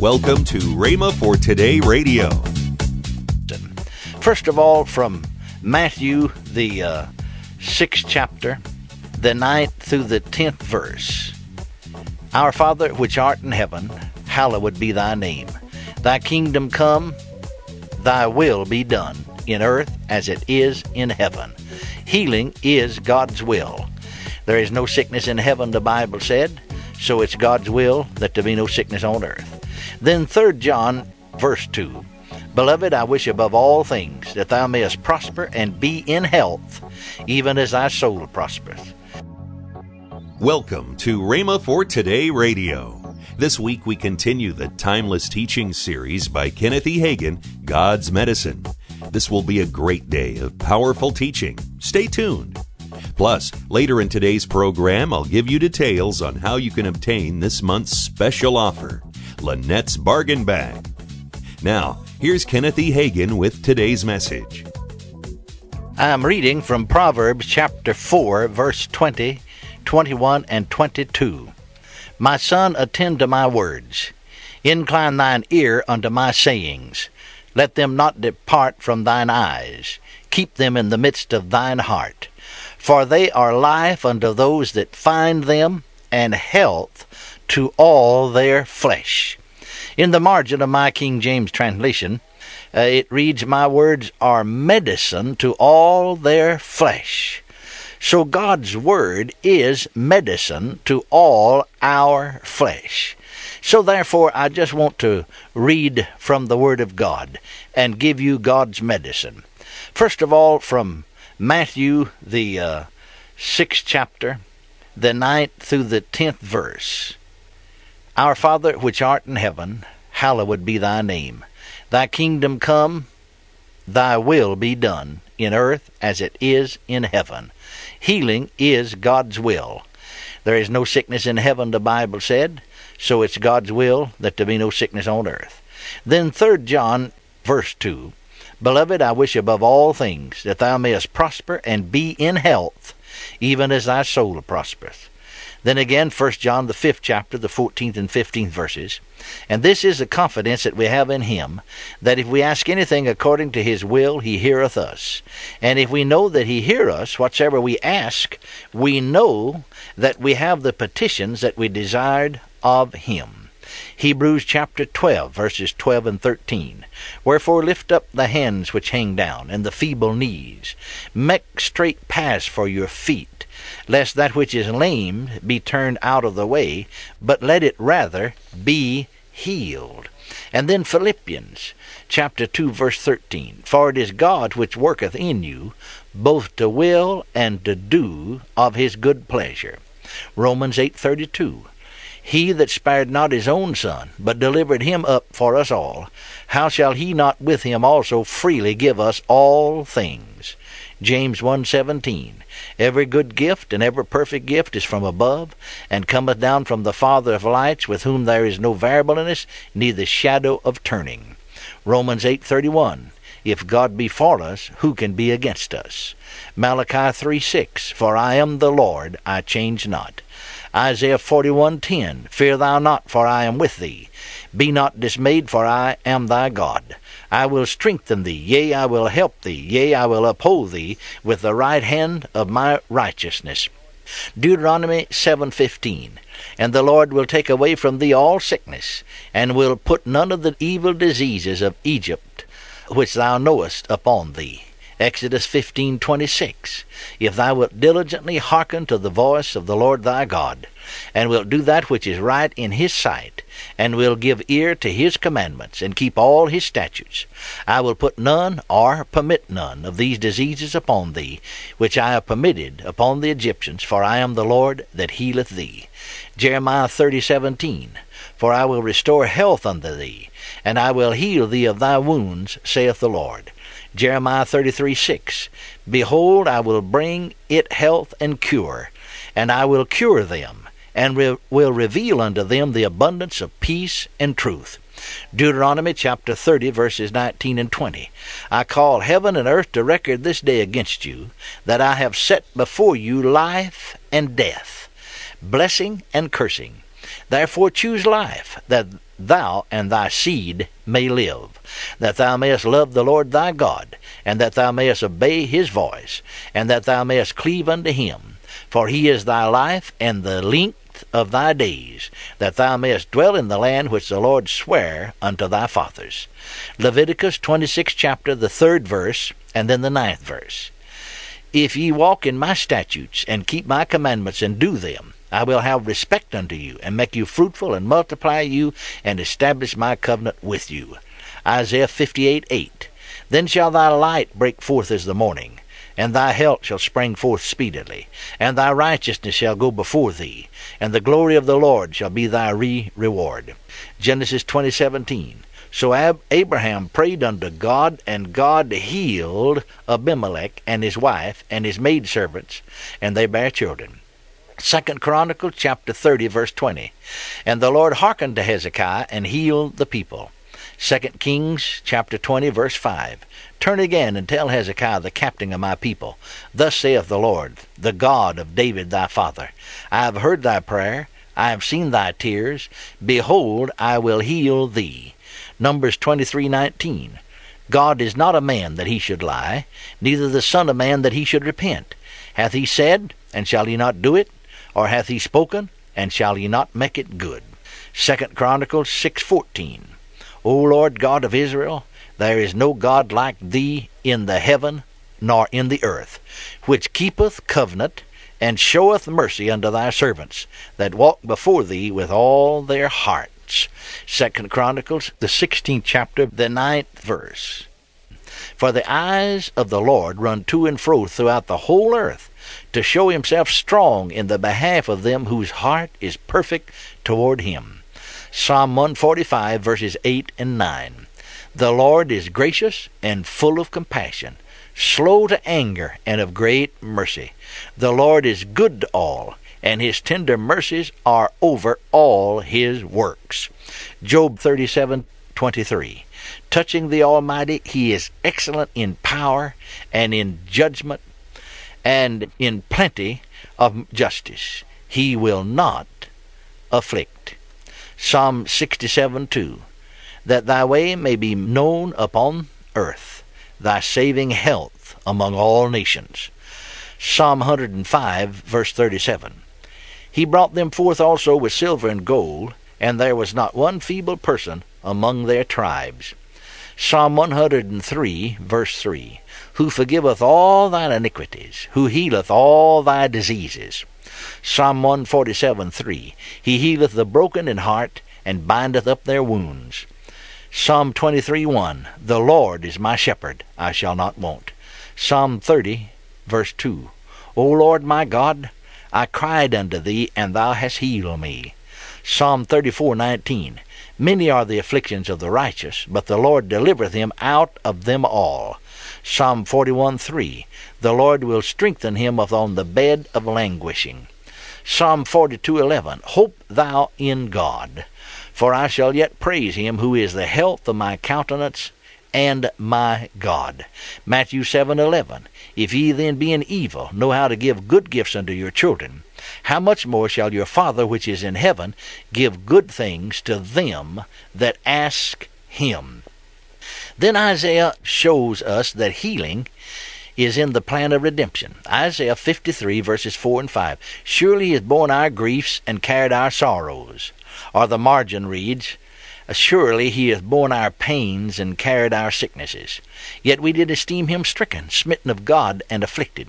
Welcome to Rhema for Today Radio. First of all, from Matthew, the uh, sixth chapter, the ninth through the tenth verse. Our Father which art in heaven, hallowed be thy name. Thy kingdom come, thy will be done, in earth as it is in heaven. Healing is God's will. There is no sickness in heaven, the Bible said, so it's God's will that there be no sickness on earth. Then 3 John, verse 2. Beloved, I wish above all things that thou mayest prosper and be in health, even as thy soul prospereth. Welcome to Rhema for Today Radio. This week we continue the timeless teaching series by Kenneth E. Hagin, God's Medicine. This will be a great day of powerful teaching. Stay tuned. Plus, later in today's program, I'll give you details on how you can obtain this month's special offer Lynette's Bargain Bag. Now, here's Kenneth E. Hagin with today's message. I'm reading from Proverbs chapter 4, verse 20, 21, and 22. My son, attend to my words. Incline thine ear unto my sayings. Let them not depart from thine eyes. Keep them in the midst of thine heart. For they are life unto those that find them, and health to all their flesh. In the margin of my King James translation, uh, it reads, My words are medicine to all their flesh. So God's Word is medicine to all our flesh. So therefore, I just want to read from the Word of God and give you God's medicine. First of all, from Matthew, the uh, sixth chapter, the ninth through the tenth verse. Our Father which art in heaven, hallowed be thy name. Thy kingdom come, thy will be done, in earth as it is in heaven. Healing is God's will. There is no sickness in heaven, the Bible said, so it's God's will that there be no sickness on earth. Then 3 John, verse 2 Beloved, I wish above all things that thou mayest prosper and be in health, even as thy soul prospereth. Then again, 1 John, the fifth chapter, the 14th and 15th verses. And this is the confidence that we have in him, that if we ask anything according to his will, he heareth us. And if we know that he hear us, whatsoever we ask, we know that we have the petitions that we desired of him. Hebrews chapter 12, verses 12 and 13. Wherefore lift up the hands which hang down, and the feeble knees. Make straight paths for your feet, lest that which is lame be turned out of the way, but let it rather be healed. And then Philippians chapter 2 verse 13 For it is God which worketh in you both to will and to do of his good pleasure. Romans 8:32 He that spared not his own son but delivered him up for us all how shall he not with him also freely give us all things? James 1:17 Every good gift and every perfect gift is from above, and cometh down from the Father of lights, with whom there is no variableness, neither shadow of turning. Romans 8:31 If God be for us, who can be against us? Malachi 3:6 For I am the Lord, I change not. Isaiah 41:10 Fear thou not, for I am with thee. Be not dismayed, for I am thy God. I will strengthen thee, yea, I will help thee, yea, I will uphold thee with the right hand of my righteousness. Deuteronomy 7:15 And the Lord will take away from thee all sickness and will put none of the evil diseases of Egypt which thou knowest upon thee. Exodus 15:26 If thou wilt diligently hearken to the voice of the Lord thy God and wilt do that which is right in his sight and will give ear to his commandments, and keep all his statutes. I will put none or permit none of these diseases upon thee, which I have permitted upon the Egyptians, for I am the Lord that healeth thee. Jeremiah thirty seventeen. For I will restore health unto thee, and I will heal thee of thy wounds, saith the Lord. Jeremiah thirty three six. Behold, I will bring it health and cure, and I will cure them and re- will reveal unto them the abundance of peace and truth. Deuteronomy chapter 30, verses 19 and 20. I call heaven and earth to record this day against you, that I have set before you life and death, blessing and cursing. Therefore choose life, that thou and thy seed may live, that thou mayest love the Lord thy God, and that thou mayest obey his voice, and that thou mayest cleave unto him. For he is thy life and the length of thy days, that thou mayest dwell in the land which the Lord sware unto thy fathers. Leviticus 26 chapter, the third verse, and then the ninth verse. If ye walk in my statutes, and keep my commandments, and do them, I will have respect unto you, and make you fruitful, and multiply you, and establish my covenant with you. Isaiah 58 8. Then shall thy light break forth as the morning, and thy health shall spring forth speedily, and thy righteousness shall go before thee, and the glory of the Lord shall be thy re reward. Genesis 20:17. So Ab- Abraham prayed unto God, and God healed Abimelech and his wife and his maidservants, and they bare children. Second Chronicles chapter 30 verse 20. And the Lord hearkened to Hezekiah and healed the people. Second Kings chapter 20 verse 5. Turn again and tell Hezekiah the captain of my people, Thus saith the Lord, the God of David thy father, I have heard thy prayer, I have seen thy tears, behold, I will heal thee. Numbers 23:19. God is not a man that he should lie, neither the son of man that he should repent. Hath he said, and shall he not do it? Or hath he spoken, and shall he not make it good? Second Chronicles six fourteen. O Lord God of Israel, there is no God like thee in the heaven nor in the earth, which keepeth covenant and showeth mercy unto thy servants that walk before thee with all their hearts. Second Chronicles the sixteenth chapter, the ninth verse. For the eyes of the Lord run to and fro throughout the whole earth to show himself strong in the behalf of them whose heart is perfect toward him. Psalm 145, verses 8 and 9. The Lord is gracious and full of compassion, slow to anger, and of great mercy. The Lord is good to all, and his tender mercies are over all his works. Job 37, 23. Touching the Almighty, he is excellent in power and in judgment and in plenty of justice. He will not afflict. Psalm 67 2. That thy way may be known upon earth, thy saving health among all nations. Psalm 105, verse 37. He brought them forth also with silver and gold, and there was not one feeble person among their tribes. Psalm 103, verse 3 who forgiveth all thine iniquities, who healeth all thy diseases. Psalm 147 3. He healeth the broken in heart, and bindeth up their wounds. Psalm 23 1. The Lord is my shepherd, I shall not want. Psalm 30, verse 2. O Lord my God, I cried unto thee, and thou hast healed me. Psalm 34 19. Many are the afflictions of the righteous, but the Lord delivereth him out of them all. Psalm 41 3. The Lord will strengthen him upon the bed of languishing. Psalm 42 11. Hope thou in God, for I shall yet praise him who is the health of my countenance and my God. Matthew 7:11 If ye then being evil know how to give good gifts unto your children how much more shall your father which is in heaven give good things to them that ask him then Isaiah shows us that healing is in the plan of redemption. Isaiah 53, verses 4 and 5. Surely he has borne our griefs and carried our sorrows. Or the margin reads, Surely he hath borne our pains and carried our sicknesses. Yet we did esteem him stricken, smitten of God, and afflicted.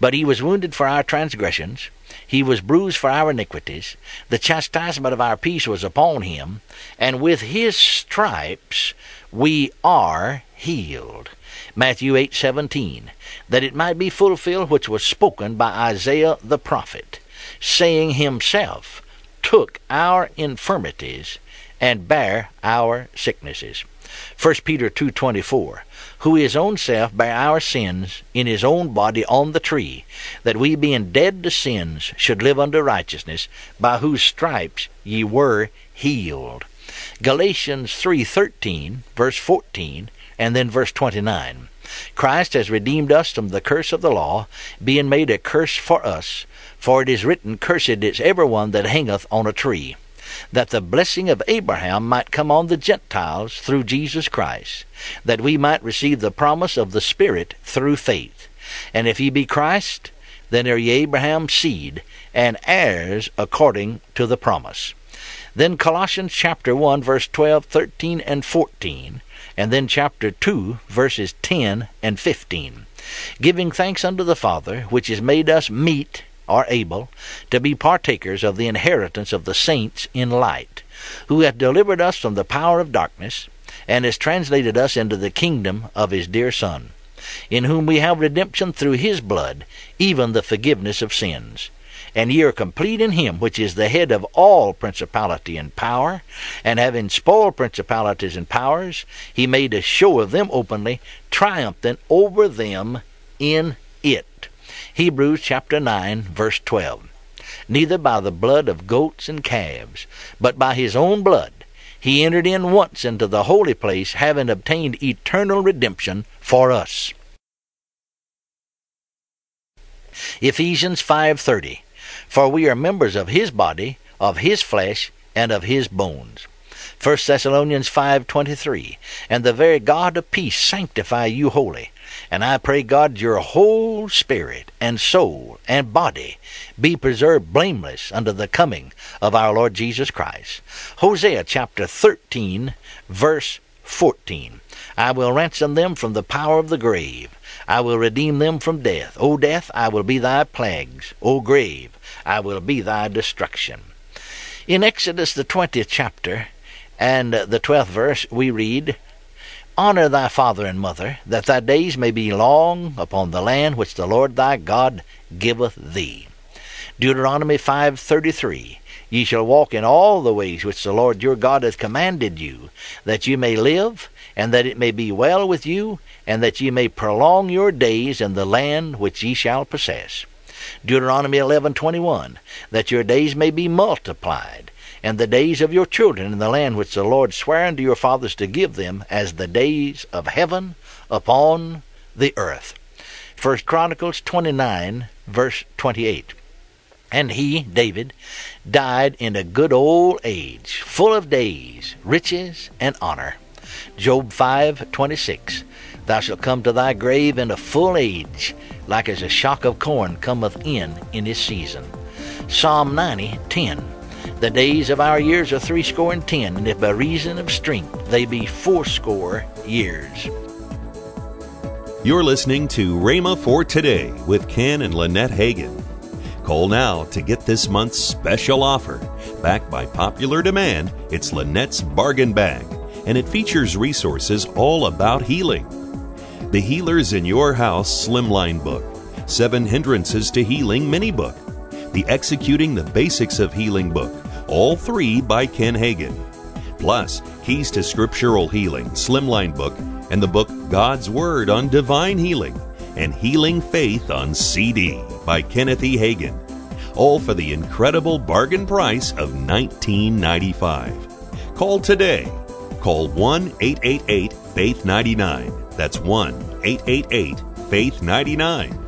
But he was wounded for our transgressions, he was bruised for our iniquities. The chastisement of our peace was upon him, and with his stripes we are healed. Matthew 8:17 that it might be fulfilled which was spoken by Isaiah the prophet saying himself took our infirmities and bare our sicknesses 1 Peter 2:24 who his own self bare our sins in his own body on the tree that we being dead to sins should live unto righteousness by whose stripes ye were healed Galatians 3:13, verse 14, and then verse 29. Christ has redeemed us from the curse of the law, being made a curse for us, for it is written, Cursed is every one that hangeth on a tree. That the blessing of Abraham might come on the Gentiles through Jesus Christ, that we might receive the promise of the Spirit through faith. And if ye be Christ, then are ye Abraham's seed, and heirs according to the promise. Then Colossians chapter 1, verse 12, 13, and 14, and then chapter 2, verses 10 and 15. Giving thanks unto the Father, which has made us meet are able to be partakers of the inheritance of the saints in light, who hath delivered us from the power of darkness, and has translated us into the kingdom of his dear Son, in whom we have redemption through his blood, even the forgiveness of sins. And ye are complete in him which is the head of all principality and power, and having spoiled principalities and powers, he made a show of them openly, triumphant over them in. Hebrews chapter 9, verse 12. Neither by the blood of goats and calves, but by his own blood, he entered in once into the holy place, having obtained eternal redemption for us. Ephesians 5:30 For we are members of his body, of his flesh, and of his bones. 1 Thessalonians 5:23 And the very God of peace sanctify you wholly and I pray God your whole spirit and soul and body be preserved blameless unto the coming of our Lord Jesus Christ. Hosea chapter 13 verse 14 I will ransom them from the power of the grave. I will redeem them from death. O death, I will be thy plagues. O grave, I will be thy destruction. In Exodus the 20th chapter and the 12th verse we read, Honor thy father and mother, that thy days may be long upon the land which the Lord thy God giveth thee. Deuteronomy 5:33 Ye shall walk in all the ways which the Lord your God hath commanded you, that you may live, and that it may be well with you, and that ye may prolong your days in the land which ye shall possess. Deuteronomy 11:21 That your days may be multiplied, and the days of your children in the land which the Lord sware unto your fathers to give them as the days of heaven upon the earth. First Chronicles 29, verse 28. And he, David, died in a good old age, full of days, riches, and honor. Job 5:26 Thou shalt come to thy grave in a full age, like as a shock of corn cometh in in his season. Psalm 90:10 the days of our years are threescore and ten, and if by reason of strength they be fourscore years. You're listening to Rhema for Today with Ken and Lynette Hagin. Call now to get this month's special offer. Backed by popular demand, it's Lynette's Bargain Bag, and it features resources all about healing. The Healers in Your House Slimline Book, Seven Hindrances to Healing Mini Book, the Executing the Basics of Healing book, all three by Ken Hagin. Plus, Keys to Scriptural Healing, Slimline book, and the book God's Word on Divine Healing and Healing Faith on CD by Kenneth E. Hagin. All for the incredible bargain price of $19.95. Call today. Call 1 888 Faith 99. That's 1 888 Faith 99.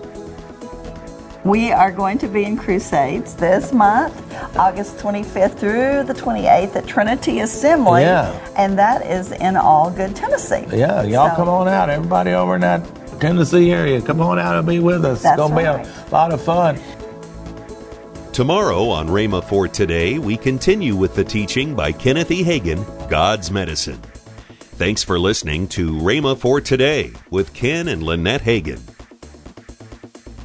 We are going to be in Crusades this month, August 25th through the 28th at Trinity Assembly. Yeah. And that is in All Good, Tennessee. Yeah, y'all So- come on out. Everybody over in that Tennessee area, come on out and be with us. That's it's going to be a lot of fun. Tomorrow on Rhema for Today, we continue with the teaching by Kenneth E. Hagin, God's Medicine. Thanks for listening to Rhema for Today with Ken and Lynette Hagin.